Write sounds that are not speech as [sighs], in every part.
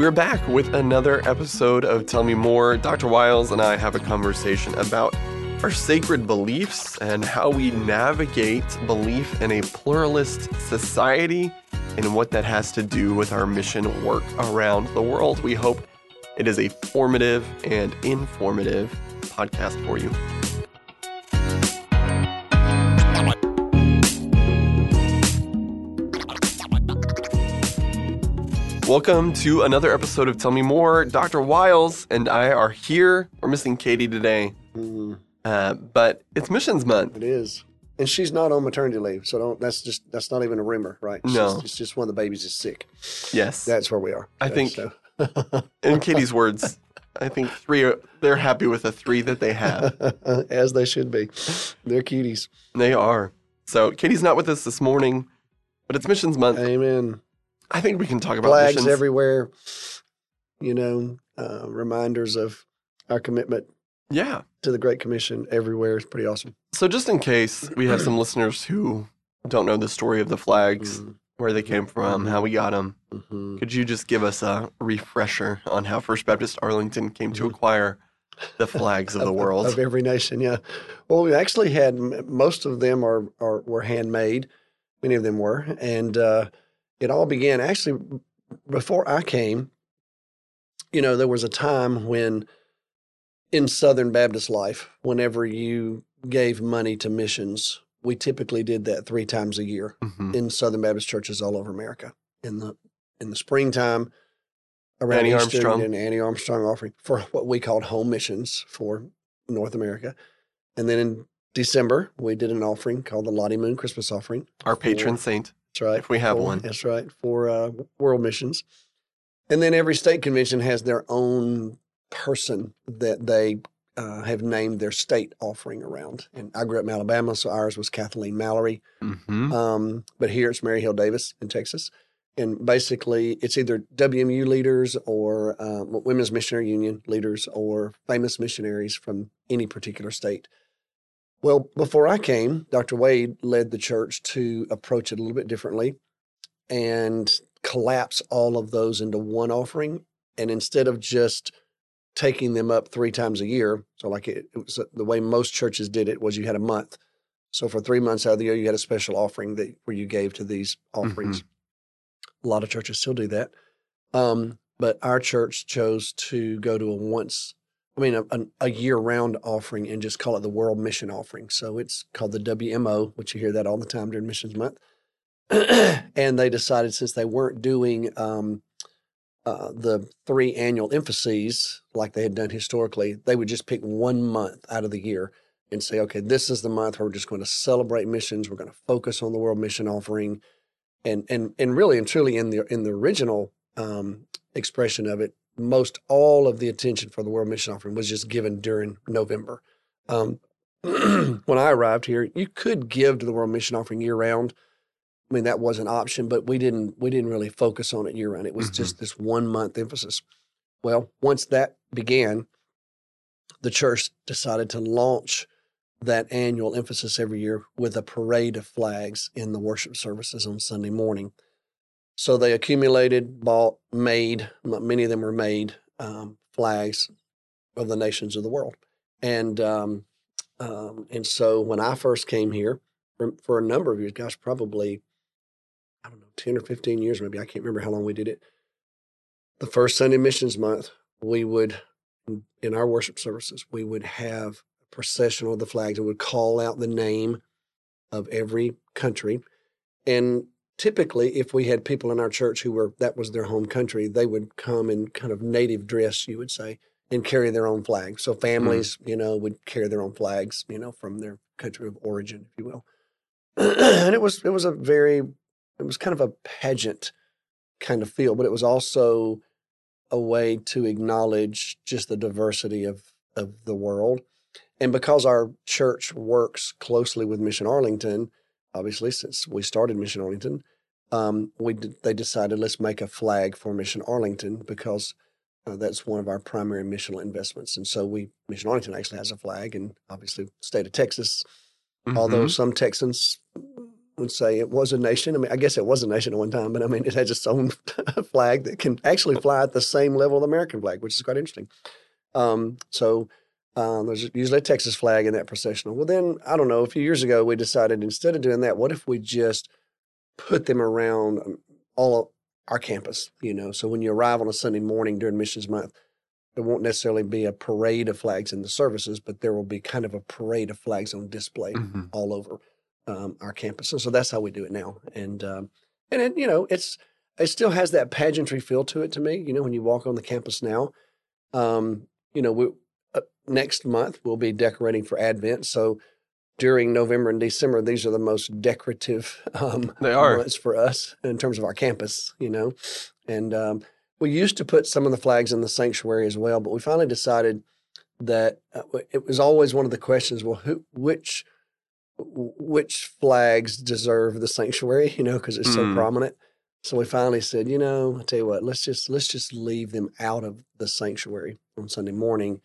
We're back with another episode of Tell Me More. Dr. Wiles and I have a conversation about our sacred beliefs and how we navigate belief in a pluralist society and what that has to do with our mission work around the world. We hope it is a formative and informative podcast for you. Welcome to another episode of Tell Me More. Dr. Wiles and I are here. We're missing Katie today, Mm, uh, but it's Missions Month. it is, and she's not on maternity leave, so don't. That's just that's not even a rumor, right? It's No. just, it's just one of the babies is sick. Yes. That's where we are. I think- so. [laughs] In Katie's words, I think three are, they're happy with the three that they have. [laughs] as they should be. They're cuties. They are. So Katie's not with us this morning, but it's Missions Month. Amen. I think we can talk about Flags missions. everywhere. You know, uh, reminders of our commitment yeah. to the Great Commission everywhere is pretty awesome. So just in case we have some listeners who don't know the story of the flags, Mm, where they came from, how we got them, mhm. could you just give us a refresher on how First Baptist Arlington came to Mhm. acquire the flags of [laughs] the world? of every nation. Yeah. Well, we actually had most of them are, are were handmade. Many of them were, and uh, it all began actually before I came. You know, there was a time when in Southern Baptist life, whenever you gave money to missions, we typically did that three times a year Mhm. in Southern Baptist churches all over America. In the in the springtime, around Annie Easter, Armstrong. and Annie Armstrong offering for what we called home missions for North America, and then in December we did an offering called the Lottie Moon Christmas offering. Our patron saint. That's right. If we have for- one. That's right for uh, world missions, and then every state convention has their own person that they uh, have named their state offering around. And I grew up in Alabama, so ours was Kathleen Mallory. hmm Um, but here it's Mary Hill Davis in Texas. And basically, it's either WMU leaders or um, Women's Missionary Union leaders or famous missionaries from any particular state. Well, before I came, Dr. Wade led the church to approach it a little bit differently and collapse all of those into one offering. And instead of just taking them up three times a year, so like it, it was the way most churches did it was you had a month. So for three months out of the year, you had a special offering that where you gave to these offerings. A lot of churches still do that, um, but our church chose to go to a once, I mean, a, a, a year-round offering and just call it the World Mission Offering. So it's called the WMO, which you hear that all the time during Missions Month. [clears throat] and they decided since they weren't doing um, uh, the three annual emphases like they had done historically, they would just pick one month out of the year and say, okay, this is the month where we're just going to celebrate missions. We're going to focus on the World Mission Offering, and and and really and truly in the in the original um, expression of it, most all of the attention for the World Mission Offering was just given during November. Um, [clears throat] when I arrived here, you could give to the World Mission Offering year round. I mean, that was an option, but we didn't we didn't really focus on it year round. It was Mhm. just this one month emphasis. Well, once that began, the church decided to launch that annual emphasis every year with a parade of flags in the worship services on Sunday morning. So they accumulated, bought, made, many of them were made um, flags of the nations of the world. And um, um, and so when I first came here for, for a number of years, gosh, probably I don't know, ten or fifteen years, maybe I can't remember how long we did it. The first Sunday Missions Month, we would in our worship services, we would have a procession of the flags and would call out the name of every country. And typically, if we had people in our church who were that was their home country, they would come in kind of native dress, you would say, and carry their own flag. So mm-hmm. families, you know, would carry their own flags, you know, from their country of origin, if you will. [clears throat] and it was it was a very it was kind of a pageant kind of feel, but it was also a way to acknowledge just the diversity of of the world. And because our church works closely with Mission Arlington, obviously since we started Mission Arlington, um, we d- they decided let's make a flag for Mission Arlington because uh, that's one of our primary missional investments. And so we Mission Arlington actually has a flag, and obviously state of Texas. Although Mhm. some Texans would say it was a nation. I mean, I guess it was a nation at one time, but I mean, it has its own [laughs] flag that can actually fly at the same level of the American flag, which is quite interesting. Um, so um, there's usually a Texas flag in that processional. Well, then I don't know. A few years ago, we decided instead of doing that, what if we just put them around um, all our campus? You know, so when you arrive on a Sunday morning during Missions Month, there won't necessarily be a parade of flags in the services, but there will be kind of a parade of flags on display Mm-hmm. all over um, our campus. And so that's how we do it now. And um, and it, you know, it's it still has that pageantry feel to it to me. You know, when you walk on the campus now, um, you know, we, uh, next month we'll be decorating for Advent. So during November and December, these are the most decorative um, They are. months for us in terms of our campus. You know, and um, we used to put some of the flags in the sanctuary as well, but we finally decided that uh, it was always one of the questions. Well, who, which which flags deserve the sanctuary? [laughs] You know, because it's so Mm. prominent. So we finally said, you know, I tell you what, let's just let's just leave them out of the sanctuary on Sunday morning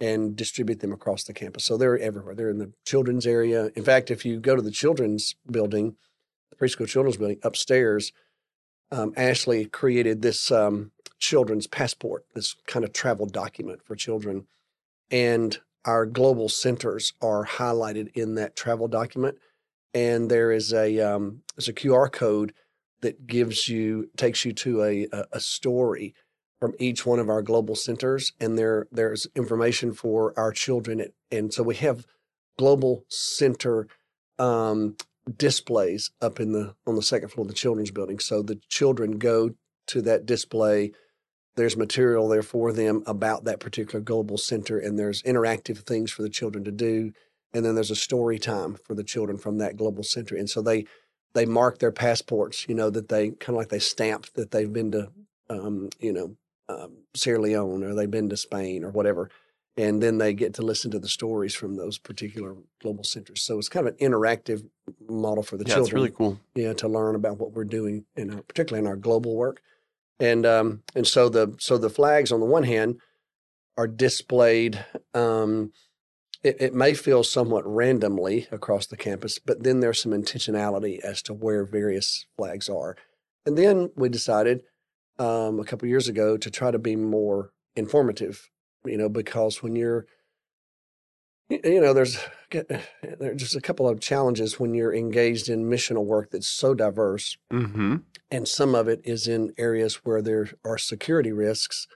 and distribute them across the campus. So they're everywhere. They're in the children's area. In fact, if you go to the children's building, the preschool children's building upstairs, um, Ashley created this um, children's passport, this kind of travel document for children, and our global centers are highlighted in that travel document. And there is a um, there's a QR code that gives you takes you to a, a a story from each one of our global centers, and there there's information for our children, and so we have global center um, displays up in the on the second floor of the children's building. So the children go to that display. There's material there for them about that particular global center, and there's interactive things for the children to do. And then there's a story time for the children from that global center. And so they they mark their passports, you know, that they kind of like they stamp that they've been to, um, you know, um, Sierra Leone or they've been to Spain or whatever. And then they get to listen to the stories from those particular global centers. So it's kind of an interactive model for the yeah, children it's really cool. yeah, to learn about what we're doing, in our, particularly in our global work, and um, and so the so the flags on the one hand are displayed. Um, it, it may feel somewhat randomly across the campus, but then there's some intentionality as to where various flags are, and then we decided um, a couple years ago to try to be more informative. You know, because when you're you know, there's [sighs] there's just a couple of challenges when you're engaged in missional work that's so diverse, Mm-hmm. and some of it is in areas where there are security risks.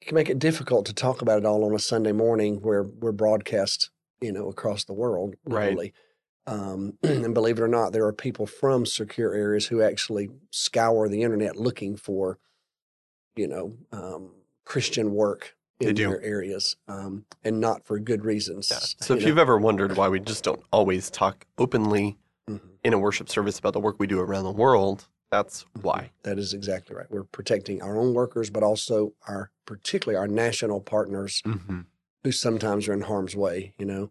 It can make it difficult to talk about it all on a Sunday morning where we're broadcast, you know, across the world, Right. Um, [clears throat] and believe it or not, there are people from secure areas who actually scour the internet looking for, you know, um, Christian work in their areas, um, and not for good reasons. Yeah. [laughs] So you if know. you've ever wondered why we just don't always talk openly Mhm. in a worship service about the work we do around the world, that's why. That is exactly right. We're protecting our own workers, but also our, particularly our national partners Mm-hmm. who sometimes are in harm's way. You know,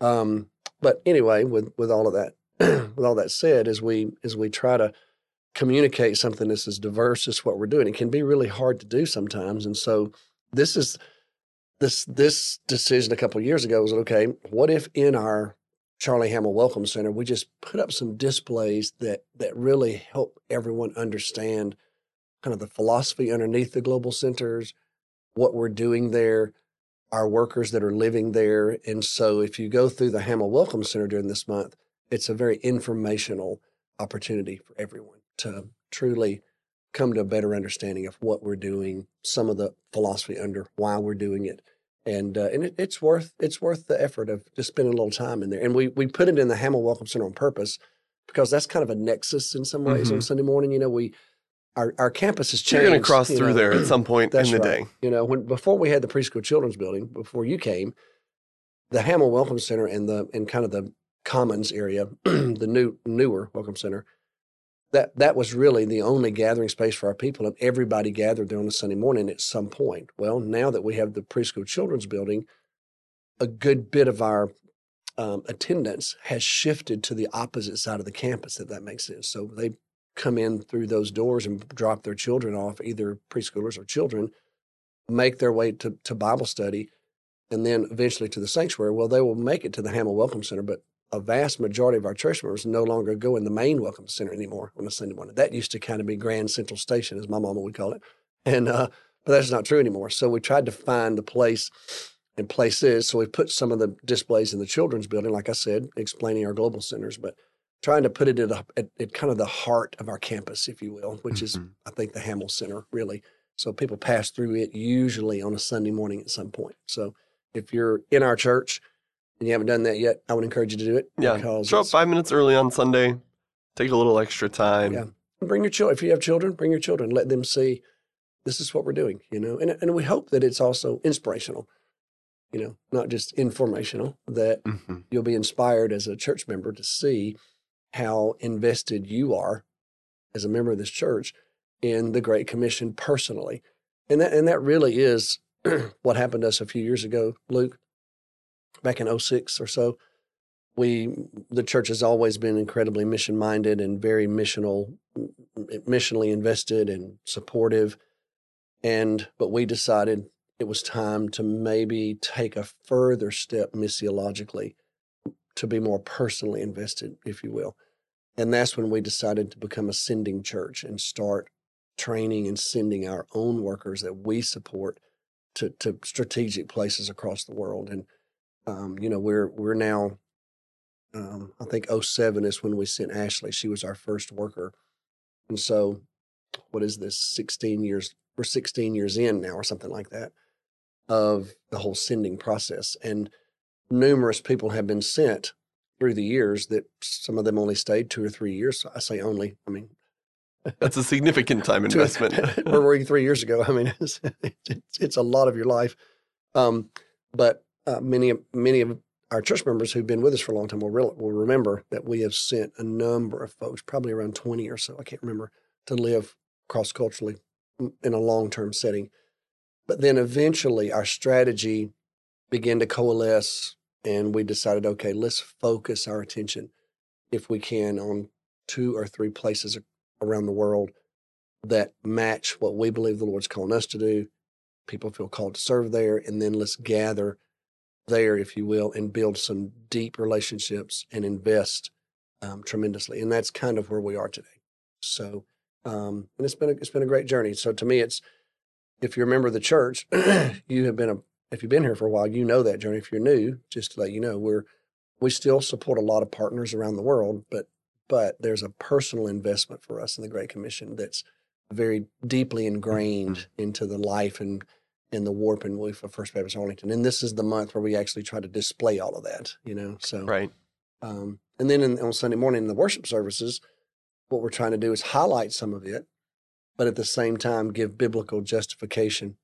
um, but anyway, with with all of that, [clears throat] with all that said, as we as we try to communicate something that's as diverse as what we're doing, it can be really hard to do sometimes. And so this is this this decision a couple years ago was okay. What if in our Charlie Hamill Welcome Center we just put up some displays that that really help everyone understand kind of the philosophy underneath the global centers, what we're doing there, our workers that are living there. And so if you go through the Hamill Welcome Center during this month, it's a very informational opportunity for everyone to truly come to a better understanding of what we're doing, some of the philosophy under why we're doing it. And uh, and it, it's worth it's worth the effort of just spending a little time in there. And we we put it in the Hamill Welcome Center on purpose because that's kind of a nexus in some ways on Sunday morning. You know, we our our campus has Mm-hmm. You're going to cross you through know. there at some point in the right. day. You know, when before we had the preschool children's building, before you came, the Hamill Welcome Center and the and kind of the Commons area, [clears throat] the new newer Welcome Center, that that was really the only gathering space for our people, and everybody gathered there on a Sunday morning at some point. Well, now that we have the preschool children's building, a good bit of our um, attendance has shifted to the opposite side of the campus. If that makes sense, so they come in through those doors and drop their children off, either preschoolers or children, make their way to, to Bible study, and then eventually to the sanctuary. Well, they will make it to the Hamill Welcome Center, but a vast majority of our church members no longer go in the main welcome center anymore on a Sunday morning. That used to kind of be Grand Central Station, as my mama would call it, and uh, but that's not true anymore. So we tried to find the place and places. So we put some of the displays in the children's building, like I said, explaining our global centers, but trying to put it at, a, at, at kind of the heart of our campus, if you will, which is, Mhm. I think, the Hamill Center, really. So people pass through it usually on a Sunday morning at some point. So if you're in our church and you haven't done that yet, I would encourage you to do it. Yeah. Show up five minutes early on Sunday. Take a little extra time. Yeah. bring your children. If you have children, bring your children. Let them see this is what we're doing, you know. And and we hope that it's also inspirational, you know, not just informational. That Mhm. you'll be inspired as a church member to see how invested you are as a member of this church in the Great Commission personally. And that and that really is [clears throat] what happened to us a few years ago, Luke, back in 06 or so. We the church has always been incredibly mission minded and very missional missionally invested and supportive. And but we decided it was time to maybe take a further step missiologically to be more personally invested, if you will. And that's when we decided to become a sending church and start training and sending our own workers that we support to, to strategic places across the world. And um, you know, we're we're now um, I think 07 is when we sent Ashley. She was our first worker. And so what is this, 16 years? We're 16 years in now or something like that of the whole sending process. And numerous people have been sent through the years that some of them only stayed two or three years. I say only, I mean, That's a significant time [laughs] investment. [laughs] where were you three years ago? I mean, [laughs] it's, it's, it's a lot of your life. Um, but uh, many, of- many of our church members who've been with us for a long time will, real, will remember that we have sent a number of folks, probably around 20 or so, I can't remember, to live cross culturally in a long term setting. But then eventually our strategy began to coalesce and we decided, okay, let's focus our attention, if we can, on two or three places around the world that match what we believe the Lord's calling us to do. People feel called to serve there, and then let's gather there, if you will, and build some deep relationships and invest um, tremendously. And that's kind of where we are today. So, um, and it's been a, it's been a great journey. So to me, it's if you're a member of the church, [clears throat] you have been a if you've been here for a while, you know that journey. If you're new, just to let you know, we're we still support a lot of partners around the world, but but there's a personal investment for us in the Great Commission that's very deeply ingrained into the life and and the warp and woof of First Baptist Arlington. And this is the month where we actually try to display all of that, you know. So right. um, and then in, on Sunday morning in the worship services, what we're trying to do is highlight some of it, but at the same time give biblical justification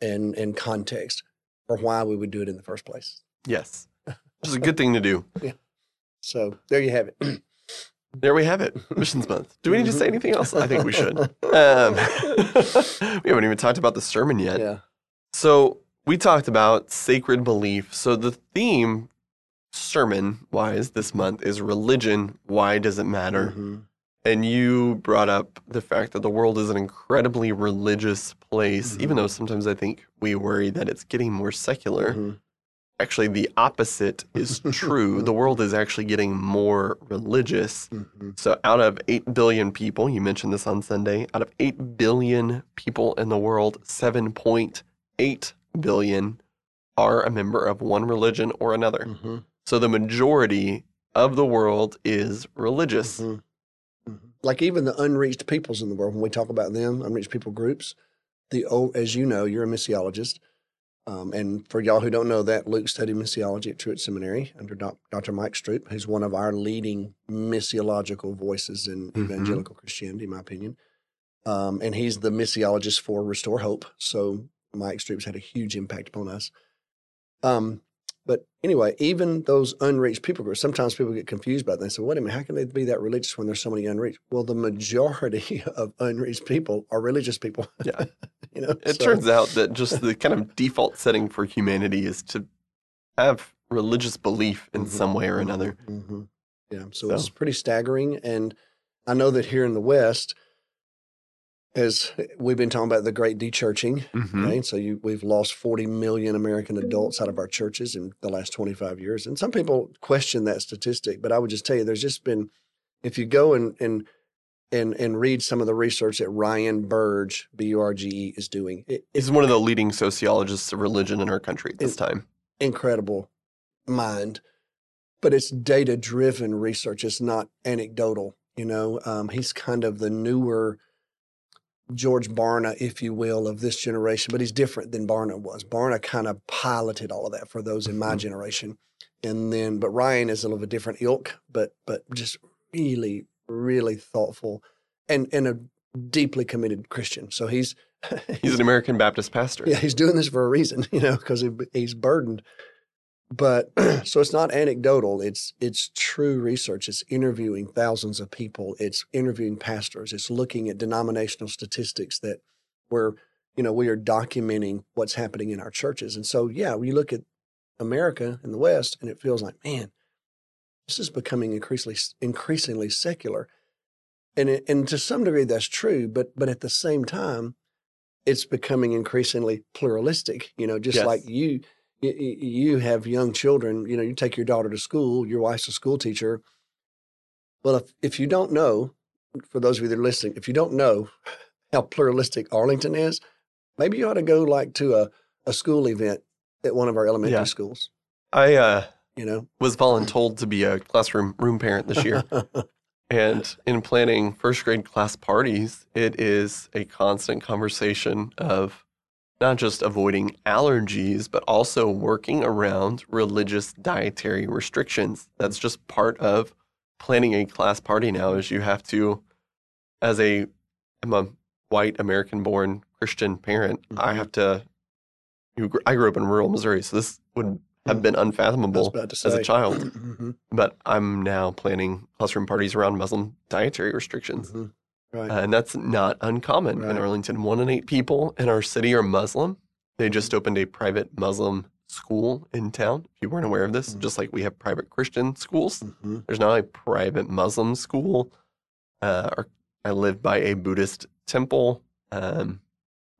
and and context for why we would do it in the first place. Yes. Which is a good thing to do. [laughs] Yeah. So there you have it. [clears throat] There we have it. Missions Month. Do we need to say Mhm. anything else? I think we should. [laughs] Um, [laughs] we haven't even talked about the sermon yet. yeah. So we talked about sacred belief. So the theme, sermon wise, this month is religion. Why does it matter? Mhm. And you brought up the fact that the world is an incredibly religious place, even Mhm. though sometimes I think we worry that it's getting more secular. Mhm. Actually, the opposite [laughs] is true. the world is actually getting more religious. Mhm. So, out of 8 billion people, you mentioned this on Sunday, out of 8 billion people in the world, 7.8 billion are a member of one religion or another. Mhm. So, the majority of the world is religious. Like even the unreached peoples in the world, when we talk about them, unreached people groups, the old, as you know, you're a missiologist. Um, and for y'all who don't know that, Luke studied missiology at Truett Seminary under doc, Dr. Mike Stroope, who's one of our leading missiological voices in Mhm. evangelical Christianity, in my opinion. Um, and he's the missiologist for Restore Hope. So Mike Stroope's had a huge impact upon us. Um, but anyway, even those unreached people groups, sometimes people get confused about that. They say, wait a minute, how can they be that religious when there's so many unreached? Well, the majority [laughs] of unreached people are religious people. [laughs] Yeah. you know, It so- turns out that just the kind of default setting for humanity is to have religious belief in Mhm. some way or another. hmm Yeah, so, So- it's pretty staggering. And I know that here in the West, as we've been talking about the great dechurching, Mhm. right? So you, we've lost 40 million American adults out of our churches in the last 25 years. And some people question that statistic, but I would just tell you there's just been, if you go and, and, and, and read some of the research that Ryan Burge, B U R G E, is doing, it, He's one of the leading sociologists of religion in our country at this time. incredible mind, but it's data driven research. It's not anecdotal. You know, um, he's kind of the newer George Barna, if you will, of this generation, but he's different than Barna was. Barna kind of piloted all of that for those in my Mhm. generation. And then, but Ryan is a little bit different ilk, but but just really, really thoughtful and and a deeply committed Christian. So he's [laughs] He's an American Baptist pastor. yeah, he's doing this for a reason, [laughs] you know, because he, he's burdened. But [clears throat] so it's not anecdotal. It's it's true research. It's interviewing thousands of people. It's interviewing pastors. It's looking at denominational statistics that where you know we are documenting what's happening in our churches. And so yeah, we look at America in the West, and it feels like man, this is becoming increasingly increasingly secular. And it, and to some degree that's true, but but at the same time, it's becoming increasingly pluralistic. You know, just Yes. like you, you, have young children. You know, you take your daughter to school. Your wife's a school teacher. Well, if if you don't know, for those of you that are listening, if you don't know how pluralistic Arlington is, maybe you ought to go like to a a school event at one of our elementary Yeah. schools. I uh, You know, was voluntold to be a classroom room parent this year. [laughs] And in planning first grade class parties, it is a constant conversation of not just avoiding allergies, but also working around religious dietary restrictions. That's just part of planning a class party now is you have to, as a, I'm a white American born Christian parent, I Mhm. have to, you I grew up in rural Missouri, so this would have Mhm. been unfathomable as a child. Mhm, But I'm now planning classroom parties around Muslim dietary restrictions. mhm. Right. Uh, and that's not uncommon in Arlington. One in eight people in our city are Muslim. They just opened a private Muslim school in town. If you weren't aware of this, Mhm. just like we have private Christian schools, Mhm. there's now a private Muslim school. Uh, our, I live by a Buddhist temple. Um,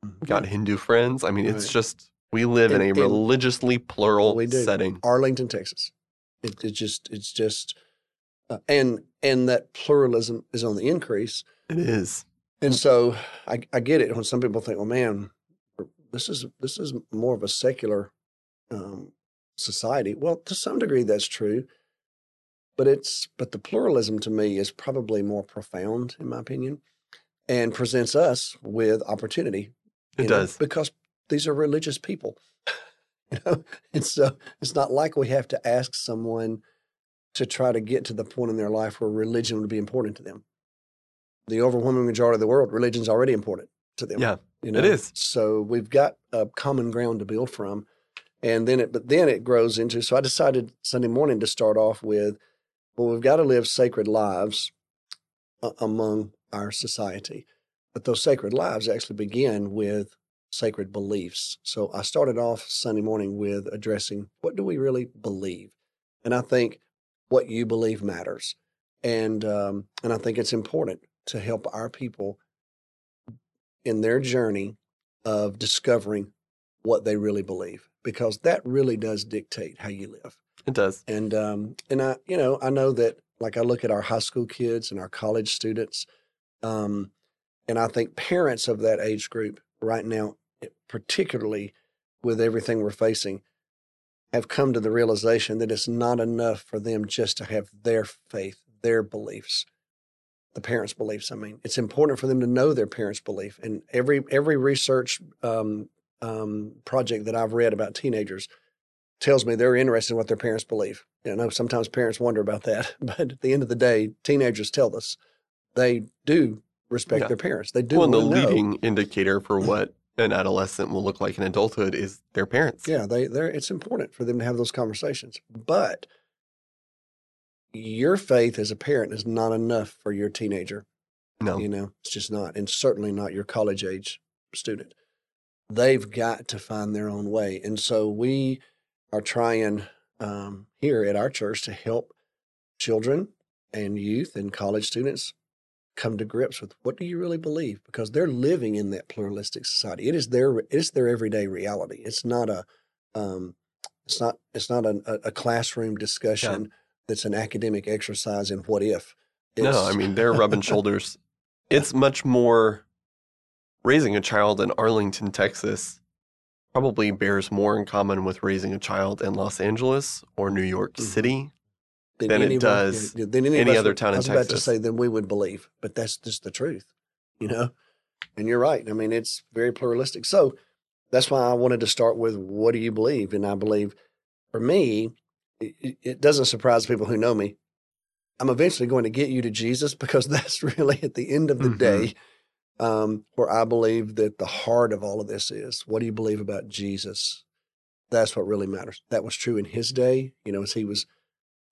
Mhm. got Hindu friends. I mean, it's just we live in And- a and- religiously plural We do. setting. Arlington, Texas. It, it just it's just uh, and and that pluralism is on the increase. It is. And so I, I get it when some people think, well, man, this is this is more of a secular um, society. Well, to some degree, that's true, but it's but the pluralism to me is probably more profound, in my opinion, and presents us with opportunity. It know, does. because these are religious people. [laughs] you know, and so it's not like we have to ask someone to try to get to the point in their life where religion would be important to them. The overwhelming majority of the world, religion's already important to them. Yeah, you know? it is. So we've got a common ground to build from, and then it, but then it grows into. So I decided Sunday morning to start off with, well, we've got to live sacred lives uh, among our society, but those sacred lives actually begin with sacred beliefs. So I started off Sunday morning with addressing what do we really believe, and I think what you believe matters, and um, and I think it's important to help our people in their journey of discovering what they really believe, because that really does dictate how you live. It does. And um, and I, you know, I know that like I look at our high school kids and our college students, um, and I think parents of that age group right now, eh, particularly with everything we're facing, have come to the realization that it's not enough for them just to have their faith, their beliefs, the parents' beliefs. I mean, it's important for them to know their parents' belief. And every every research um, um, project that I've read about teenagers tells me they're interested in what their parents believe. You know, sometimes parents wonder about that, [laughs] but at the end of the day, teenagers tell us they do respect Yeah. their parents. They do. well, and the know. leading indicator for [clears throat] what an adolescent will look like in adulthood is their parents. Yeah, they they're it's important for them to have those conversations. But your faith as a parent is not enough for your teenager. No. You know, it's just not, and certainly not your college age student. They've got to find their own way, and so we are trying um, here at our church to help children and youth and college students come to grips with what do you really believe because they're living in that pluralistic society. It is their it's their everyday reality. It's not a um, it's not it's not a, a classroom discussion. That's an academic exercise in what if. It's, no, I mean they're rubbing [laughs] shoulders. It's much more raising a child in Arlington, Texas probably bears more in common with raising a child in Los Angeles or New York mm-hmm. City than, than it does than any, any other town in Texas. I was about to say than we would believe, but that's just the truth, you know. And you're right. I mean, it's very pluralistic. So that's why I wanted to start with what do you believe? And I believe, for me, it, it doesn't surprise people who know me. I'm eventually going to get you to Jesus because [laughs] that's really at the end of the mm-hmm. day um, where I believe that the heart of all of this is what do you believe about Jesus? That's what really matters. That was true in his day, you know, as he was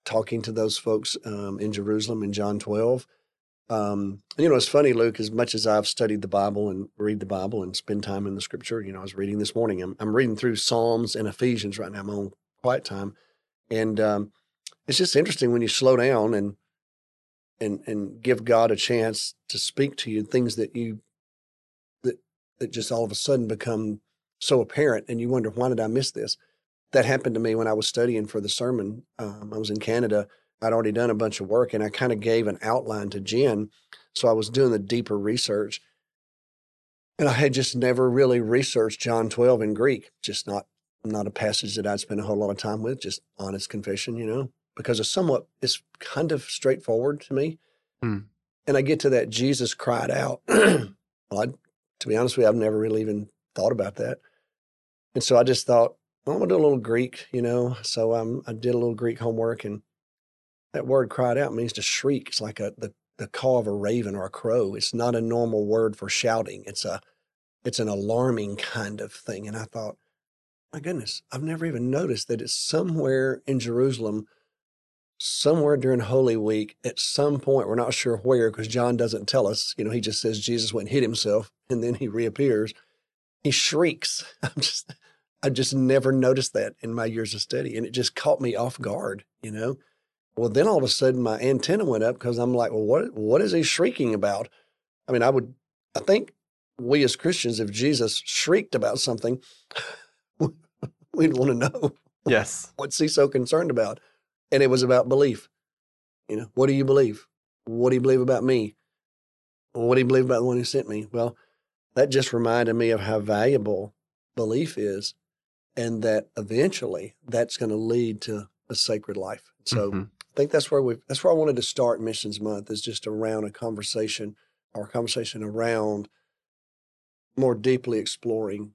talking to those folks um, in Jerusalem in John 12. Um, and, you know, it's funny, Luke, as much as I've studied the Bible and read the Bible and spend time in the scripture, you know, I was reading this morning. I'm, I'm reading through Psalms and Ephesians right now, my own quiet time. And um, it's just interesting when you slow down and and and give God a chance to speak to you things that you that that just all of a sudden become so apparent and you wonder why did I miss this? That happened to me when I was studying for the sermon. Um, I was in Canada. I'd already done a bunch of work and I kind of gave an outline to Jen. So I was doing the deeper research. And I had just never really researched John 12 in Greek, just not not a passage that I'd spend a whole lot of time with, just honest confession, you know because it's somewhat it's kind of straightforward to me. Hmm. And I get to that Jesus cried out. [clears throat] well, I, to be honest with you, I've never really even thought about that. And so I just thought, well, I'm gonna do a little Greek, you know. So um, I did a little Greek homework, and that word "cried out" means to shriek. It's like a the the call of a raven or a crow. It's not a normal word for shouting. It's a it's an alarming kind of thing. And I thought, my goodness, I've never even noticed that it's somewhere in Jerusalem somewhere during Holy Week, at some point, we're not sure where because John doesn't tell us. You know, he just says Jesus went and hid himself and then he reappears. He shrieks. [laughs] I'm just, I just never noticed that in my years of study, and it just caught me off guard. You know, well, then all of a sudden my antenna went up because I'm like, well, what, what is he shrieking about? I mean, I would, I think we as Christians, if Jesus shrieked about something, we'd want to know. [laughs] Yes. What's he so concerned about? and it was about belief. You know, what do you believe? What do you believe about me? What do you believe about the one who sent me? Well, that just reminded me of how valuable belief is, and that eventually that's going to lead to a sacred life. So mm-hmm. I think that's where we that's where I wanted to start Missions Month is just around a conversation or a conversation around more deeply exploring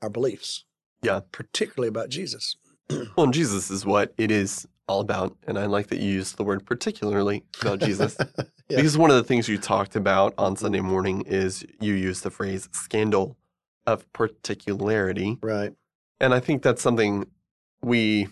our beliefs. Yeah, particularly about Jesus. [clears throat] well, and Jesus is what it is all about. And I like that you use the word particularly about Jesus. [laughs] yeah. Because one of the things you talked about on Sunday morning is you use the phrase scandal of particularity. Right. And I think that's something we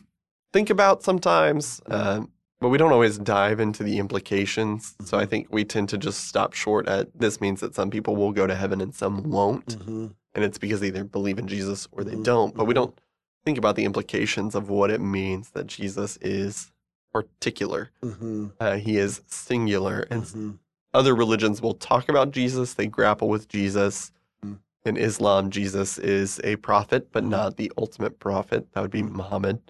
think about sometimes, uh, but we don't always dive into the implications. Mm-hmm. So I mm-hmm. think we tend to just stop short at this means that some people will go to heaven and some won't. Mm-hmm. And it's because they either believe in Jesus or they mm-hmm. don't. But we mm-hmm. don't think about the implications of what it means that Jesus is particular. Mm-hmm. Uh, he is singular. And other religions will talk about Jesus, they grapple with Jesus. Mm-hmm. In Islam, Jesus is a prophet, but not the ultimate prophet. That would be mm-hmm. Muhammad.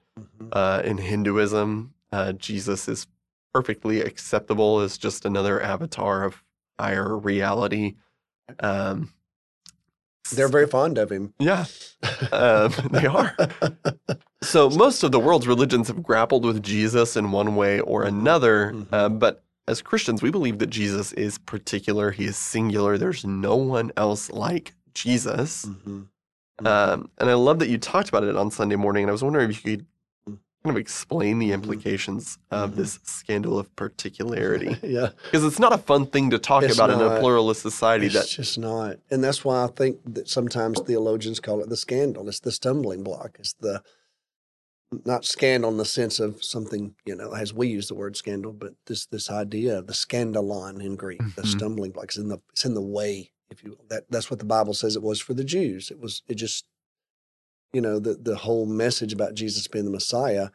Uh, in Hinduism, uh, Jesus is perfectly acceptable as just another avatar of higher reality. Um, they're very fond of him. Yeah, um, [laughs] they are. So most of the world's religions have grappled with Jesus in one way or another. Mm-hmm. Uh, but as Christians, we believe that Jesus is particular. He is singular. There's no one else like Jesus. Mm-hmm. Mm-hmm. Um, and I love that you talked about it on Sunday morning. And I was wondering if you could kind of explain the mm-hmm. implications of mm-hmm. this scandal of particularity. [laughs] yeah. Because it's not a fun thing to talk it's about not. in a pluralist society. It's that... just not. And that's why I think that sometimes theologians call it the scandal. It's the stumbling block. It's the not scandal in the sense of something, you know, as we use the word scandal, but this this idea of the scandalon in Greek, mm-hmm. the stumbling block. It's in the it's in the way, if you will. That that's what the Bible says it was for the Jews. It was it just you know the the whole message about Jesus being the Messiah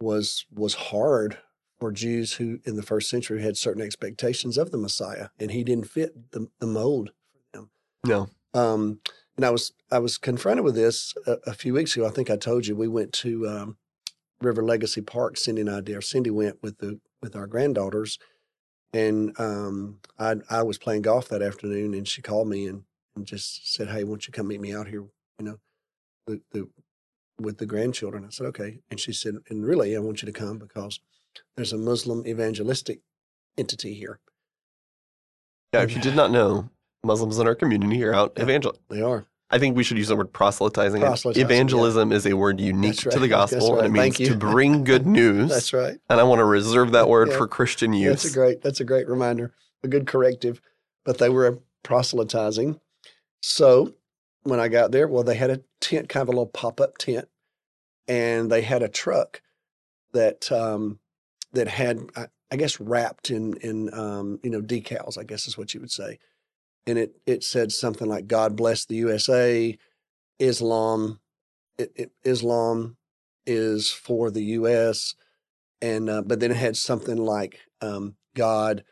was was hard for Jews who in the first century had certain expectations of the Messiah, and he didn't fit the, the mold for them. No. Um, and I was I was confronted with this a, a, few weeks ago. I think I told you we went to um, River Legacy Park. Cindy and I did. Cindy went with the with our granddaughters, and um, I I was playing golf that afternoon, and she called me and, and just said, "Hey, won't you come meet me out here?" You know, the, the with the grandchildren. I said, "Okay," and she said, "And really, I want you to come because there's a Muslim evangelistic entity here." Yeah, if you did not know, Muslims in our community are out Yeah. evangel. They are. I think we should use the word proselytizing. Proselytizing, Evangelism is a word unique right. to the gospel, right. and it means Thank you. to bring [laughs] good news. That's right. And I want to reserve that word Yeah. for Christian use. That's a great. That's a great reminder. A good corrective. But they were proselytizing. So when I got there, well, they had a tent, kind of a little pop up tent, and they had a truck that um, that had, I, I guess, wrapped in in um, you know decals. I guess is what you would say, and it it said something like "God bless the USA," Islam, it, it, Islam is for the U.S. and uh, but then it had something like um, God,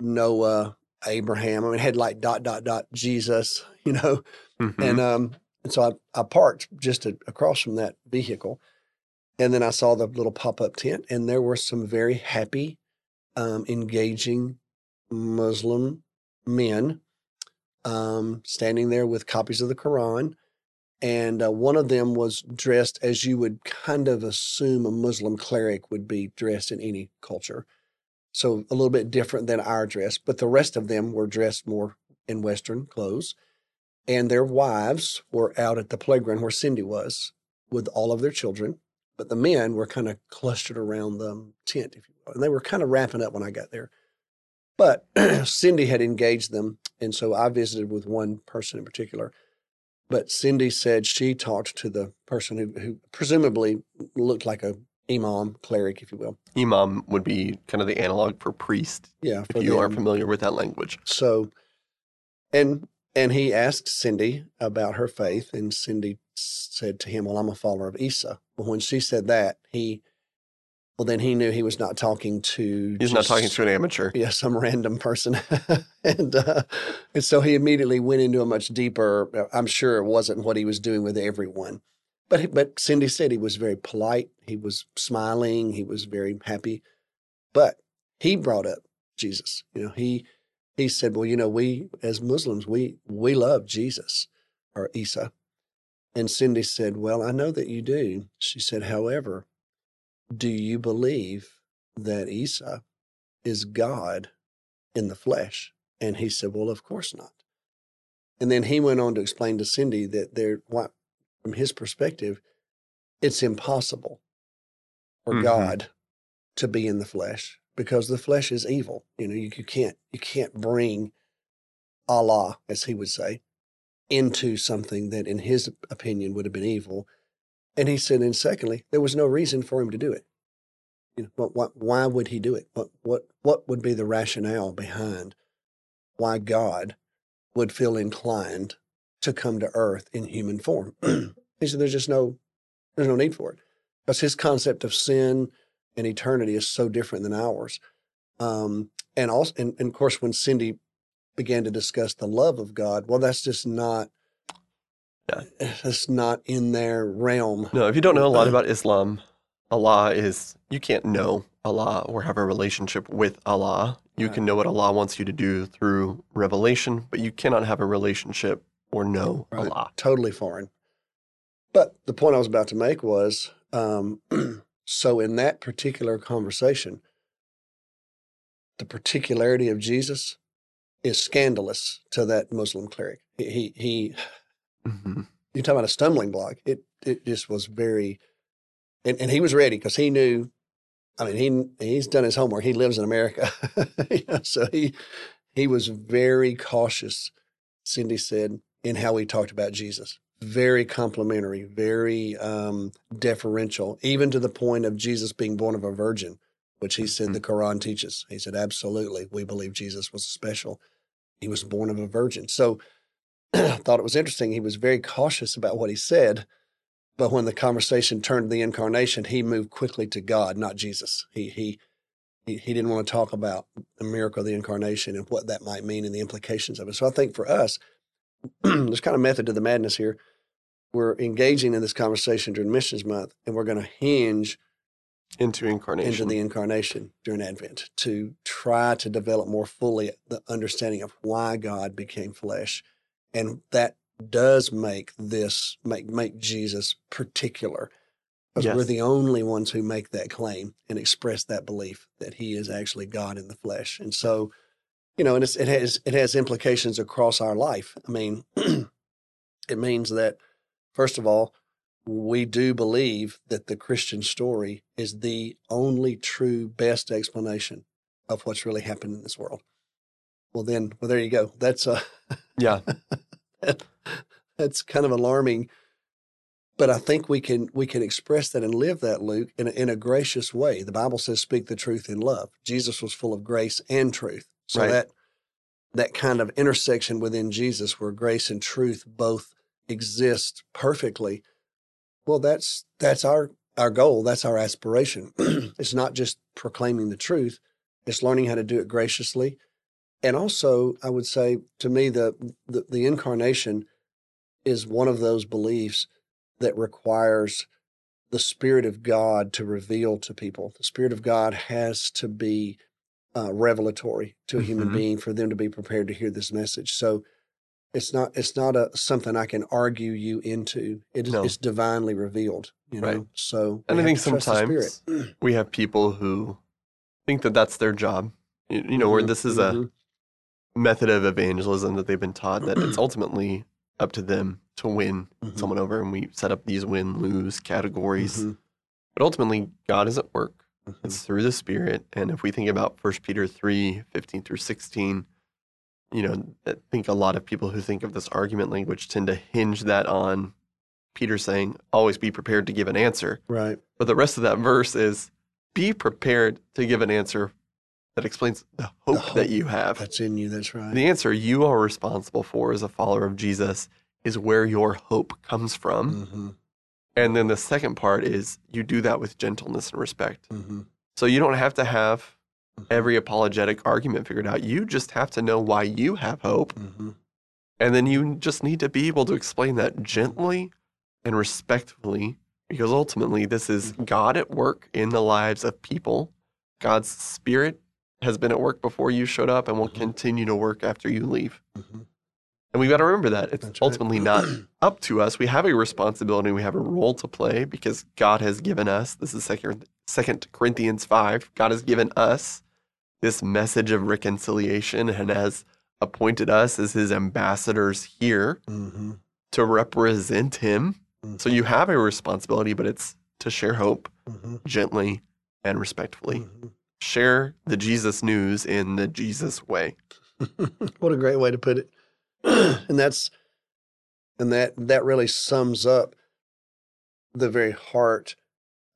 Noah, Abraham. I mean, it had like dot dot dot Jesus, [laughs] you know, Mhm. and um, and so I, I parked just a, across from that vehicle, and then I saw the little pop up tent, and there were some very happy, um, engaging Muslim men um, standing there with copies of the Quran. And uh, one of them was dressed as you would kind of assume a Muslim cleric would be dressed in any culture. So a little bit different than our dress, but the rest of them were dressed more in Western clothes. And their wives were out at the playground where Cindy was with all of their children. But the men were kind of clustered around the tent, if you will. And they were kind of wrapping up when I got there. But [clears throat] Cindy had engaged them. And so I visited with one person in particular. But Cindy said she talked to the person who, who presumably looked like a imam, cleric, if you will. Imam would be kind of the analog for priest, Yeah, if you them. are familiar with that language. So, and and he asked Cindy about her faith, and Cindy said to him, "Well, I'm a follower of Isa." Well, when she said that, he, well, then he knew he was not talking to. He's not talking to an amateur. yeah, some random person, [laughs] and uh, and so he immediately went into a much deeper. I'm sure it wasn't what he was doing with everyone, but but Cindy said he was very polite. He was smiling. He was very happy, but he brought up Jesus. You know, he he said, "Well, you know, we as Muslims, we we love Jesus or Isa," and Cindy said, "Well, I know that you do." She said, "However, do you believe that Isa is God in the flesh?" And he said, "Well, of course not." And then he went on to explain to Cindy that there, what, from his perspective, it's impossible for Mhm. God to be in the flesh because the flesh is evil. You know, you, you can't you can't bring Allah, as he would say, into something that, in his opinion, would have been evil. And he said, and secondly, there was no reason for him to do it. You know, what, what, why would he do it? What, what, what would be the rationale behind why God would feel inclined to come to earth in human form? [clears throat] he said, there's just no, there's no need for it because his concept of sin and eternity is so different than ours. Um, and also, and, and of course, when Cindy began to discuss the love of God, well, that's just not, Yeah. that's not in their realm. No, if you don't know a lot [clears throat] about Islam, Allah is, you can't know Allah or have a relationship with Allah. You Right. can know what Allah wants you to do through revelation, but you cannot have a relationship or know Right. Allah. totally foreign. But the point I was about to make was um, [clears throat] so in that particular conversation, the particularity of Jesus is scandalous to that Muslim cleric. He, he, he Mhm. you talk about a stumbling block. It, it just was very, and, and he was ready because he knew. I mean, he he's done his homework. He lives in America, [laughs] You know, so he he was very cautious. Cindy said in how he talked about Jesus, very complimentary, very um, deferential, even to the point of Jesus being born of a virgin, which he said the Quran teaches. He said, absolutely, we believe Jesus was special. He was born of a virgin. So [clears throat] I thought it was interesting. He was very cautious about what he said, but when the conversation turned to the incarnation, he moved quickly to God, not Jesus. He he he, he didn't want to talk about the miracle of the incarnation and what that might mean and the implications of it. So I think for us, [clears throat] there's kind of method to the madness here. We're engaging in this conversation during Missions Month, and we're going to hinge into incarnation. into the incarnation during Advent to try to develop more fully the understanding of why God became flesh, and that does make this make make Jesus particular because we're the only ones who make that claim and express that belief that He is actually God in the flesh, and so you know, and it's, it has it has implications across our life. I mean, [clears throat] it means that first of all, we do believe that the Christian story is the only true best explanation of what's really happened in this world. Well, then, well, there you go. That's uh, yeah. [laughs] that's kind of alarming, but I think we can we can express that and live that, Luke, in a, in a gracious way. The Bible says, "Speak the truth in love." Jesus was full of grace and truth, so Right. that that kind of intersection within Jesus, where grace and truth both exist perfectly. Well, that's that's our our goal. That's our aspiration. [clears throat] it's not just proclaiming the truth; it's learning how to do it graciously, and also, I would say, to me, the the, the incarnation is one of those beliefs that requires the Spirit of God to reveal to people. The Spirit of God has to be uh, revelatory to a human Mhm. being for them to be prepared to hear this message. So it's not it's not a something I can argue you into. It is No. it's divinely revealed. You know, Right. so And I think to trust the Spirit. sometimes [clears throat] we have people who think that that's their job. You, you know, where Mhm, this is a mhm. method of evangelism that they've been taught that it's [clears throat] ultimately up to them to win Mhm. someone over, and we set up these win lose categories. Mhm, But ultimately, God is at work. Mhm. It's through the Spirit. And if we think about 1 Peter 3 15 through 16, you know, I think a lot of people who think of this argument language tend to hinge that on Peter saying, always be prepared to give an answer. right. But the rest of that verse is be prepared to give an answer that explains the hope, hope that you have. That's in you. That's right. The answer you are responsible for as a follower of Jesus is where your hope comes from. hmm And then the second part is you do that with gentleness and respect. hmm So you don't have to have every apologetic argument figured out. You just have to know why you have hope. hmm And then you just need to be able to explain that gently and respectfully because ultimately this is God at work in the lives of people. God's spirit has been at work before you showed up and will Mhm. continue to work after you leave. hmm And we've got to remember that. It's That's right. ultimately not [clears throat] up to us. We have a responsibility, we have a role to play because God has given us, this is second, second Corinthians 5, God has given us this message of reconciliation and has appointed us as his ambassadors here hmm to represent him. So you have a responsibility, but it's to share hope hmm gently and respectfully. hmm Share the Jesus news in the Jesus way. [laughs] what a great way to put it. [clears throat] and that's and that that really sums up the very heart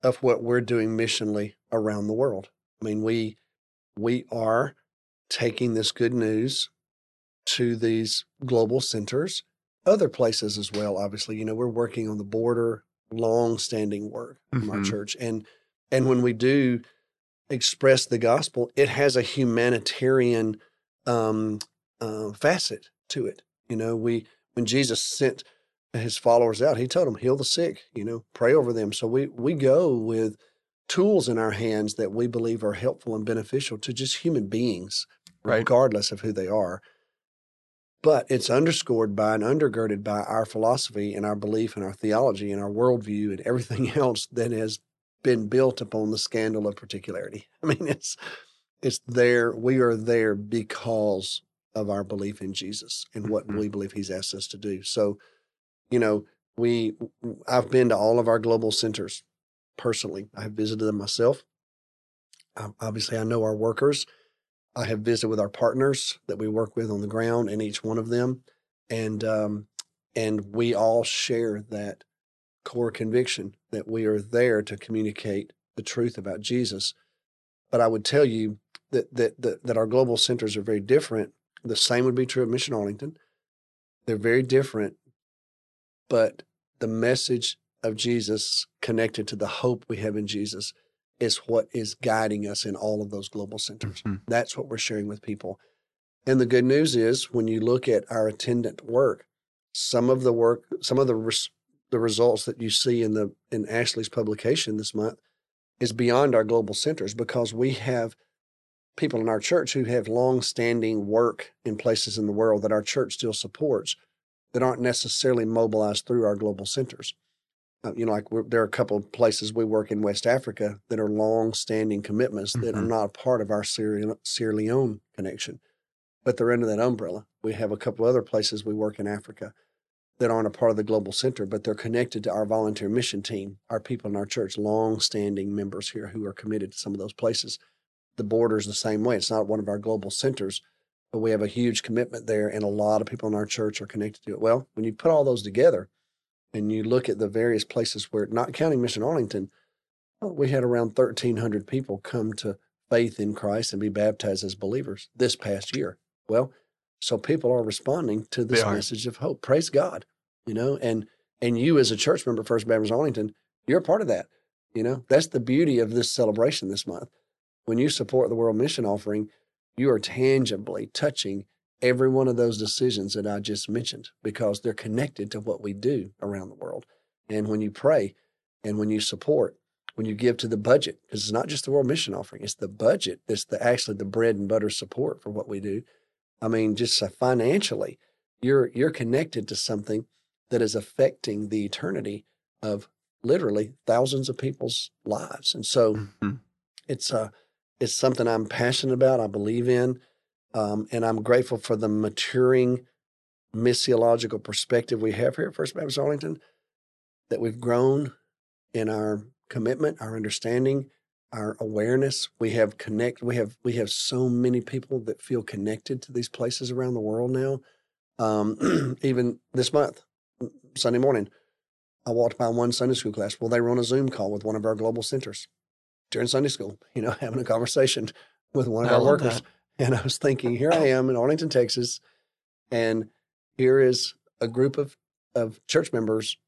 of what we're doing missionally around the world. I mean, we we are taking this good news to these global centers, other places as well. Obviously, you know, we're working on the border, long-standing work from our church, and and when we do express the gospel, it has a humanitarian um, uh, facet to it. You know, we when Jesus sent his followers out, he told them heal the sick. You know, pray over them. So we we go with tools in our hands that we believe are helpful and beneficial to just human beings, Right. regardless of who they are. But it's underscored by and undergirded by our philosophy and our belief and our theology and our worldview and everything [laughs] else that has been built upon the scandal of particularity. [laughs] I mean, it's it's there. We are there because of our belief in Jesus and what Mhm. we believe He's asked us to do. So, you know, we I've been to all of our global centers personally. I have visited them myself. Um, obviously, I know our workers. I have visited with our partners that we work with on the ground in each one of them, and um, and we all share that core conviction that we are there to communicate the truth about Jesus. But I would tell you that that that, that our global centers are very different. The same would be true of Mission Arlington. They're very different, but the message of Jesus connected to the hope we have in Jesus is what is guiding us in all of those global centers. Mhm. That's what we're sharing with people. And the good news is when you look at our attendant work, some of the work, some of the res- the results that you see in the in Ashley's publication this month is beyond our global centers because we have people in our church who have long-standing work in places in the world that our church still supports that aren't necessarily mobilized through our global centers. Uh, you know, like we're, there are a couple of places we work in West Africa that are long-standing commitments that are Mhm. not a part of our Sierra, Sierra Leone connection, but they're under that umbrella. We have a couple other places we work in Africa that aren't a part of the global center, but they're connected to our volunteer mission team, our people in our church, long-standing members here who are committed to some of those places. The borders the same way. It's not one of our global centers, but we have a huge commitment there, and a lot of people in our church are connected to it. Well, when you put all those together and you look at the various places where, not counting Mission Arlington, we had around 1,300 people come to faith in Christ and be baptized as believers this past year. Well, so people are responding to this message of hope. Praise God, you know, and and you as a church member, First Baptist Arlington, you're a part of that. You know, that's the beauty of this celebration this month. When you support the World Mission Offering, you are tangibly touching every one of those decisions that I just mentioned because they're connected to what we do around the world. And when you pray and when you support, when you give to the budget, because it's not just the World Mission Offering, it's the budget that's the actually the bread and butter support for what we do. I mean, just uh, financially, you're you're connected to something that is affecting the eternity of literally thousands of people's lives. And so Mhm. it's uh it's something I'm passionate about. I believe in, um, and I'm grateful for the maturing missiological perspective we have here at First Baptist Arlington. That we've grown in our commitment, our understanding, our awareness. We have connect. We have we have so many people that feel connected to these places around the world now. Um, [clears throat] even this month, Sunday morning, I walked by one Sunday school class. Well, they were on a Zoom call with one of our global centers during Sunday school. You know, [laughs] having a conversation with one of I our workers. that. And I was thinking, here I [laughs] am in Arlington, Texas, and here is a group of, of church members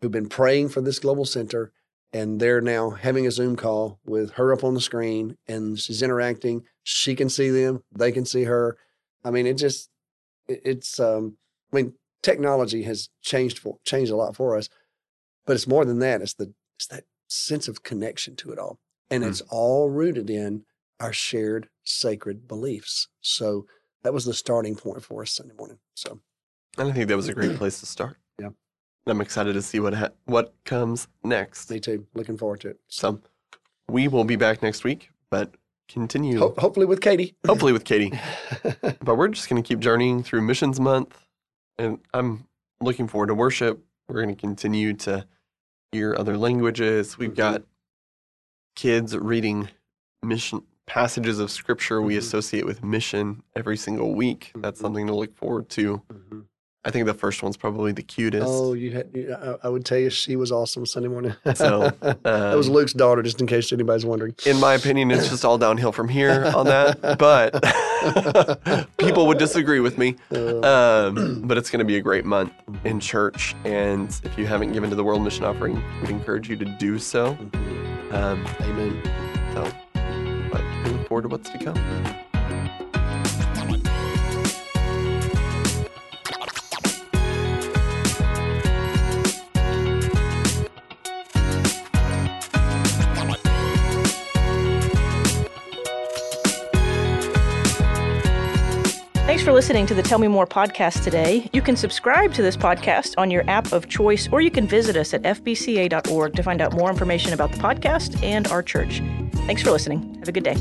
who've been praying for this global center, and they're now having a Zoom call with her up on the screen, and she's interacting. She can see them, they can see her. I mean, it just, it, it's, um, I mean, technology has changed for changed a lot for us, but it's more than that. It's the it's that sense of connection to it all, and Hmm. it's all rooted in our shared sacred beliefs. So that was the starting point for us Sunday morning. So And I think that was a great [clears throat] place to start. Yeah. I'm excited to see what ha- what comes next. me too. Looking forward to it. So we will be back next week, but continue Ho- hopefully with Katie. [laughs] hopefully with Katie. [laughs] But we're just going to keep journeying through Missions Month, and I'm looking forward to worship. We're going to continue to hear other languages. We've Mhm. got kids reading mission passages of scripture we Mhm. associate with mission every single week. That's Mhm. something to look forward to. Mhm. I think the first one's probably the cutest. Oh, you had. You, I, I would tell you she was awesome Sunday morning. So, [laughs] that was um, Luke's daughter, just in case anybody's wondering. In my opinion, it's just all downhill from here on that. But [laughs] people would disagree with me. [laughs] Uh, Um, [clears throat] but it's going to be a great month in church. And if you haven't given to the World Mission Offering, we'd encourage you to do so. Um, Amen. so, but we look forward to what's to come. Listening to the Tell Me More podcast today. You can subscribe to this podcast on your app of choice, or you can visit us at fbca.org to find out more information about the podcast and our church. Thanks for listening. Have a good day.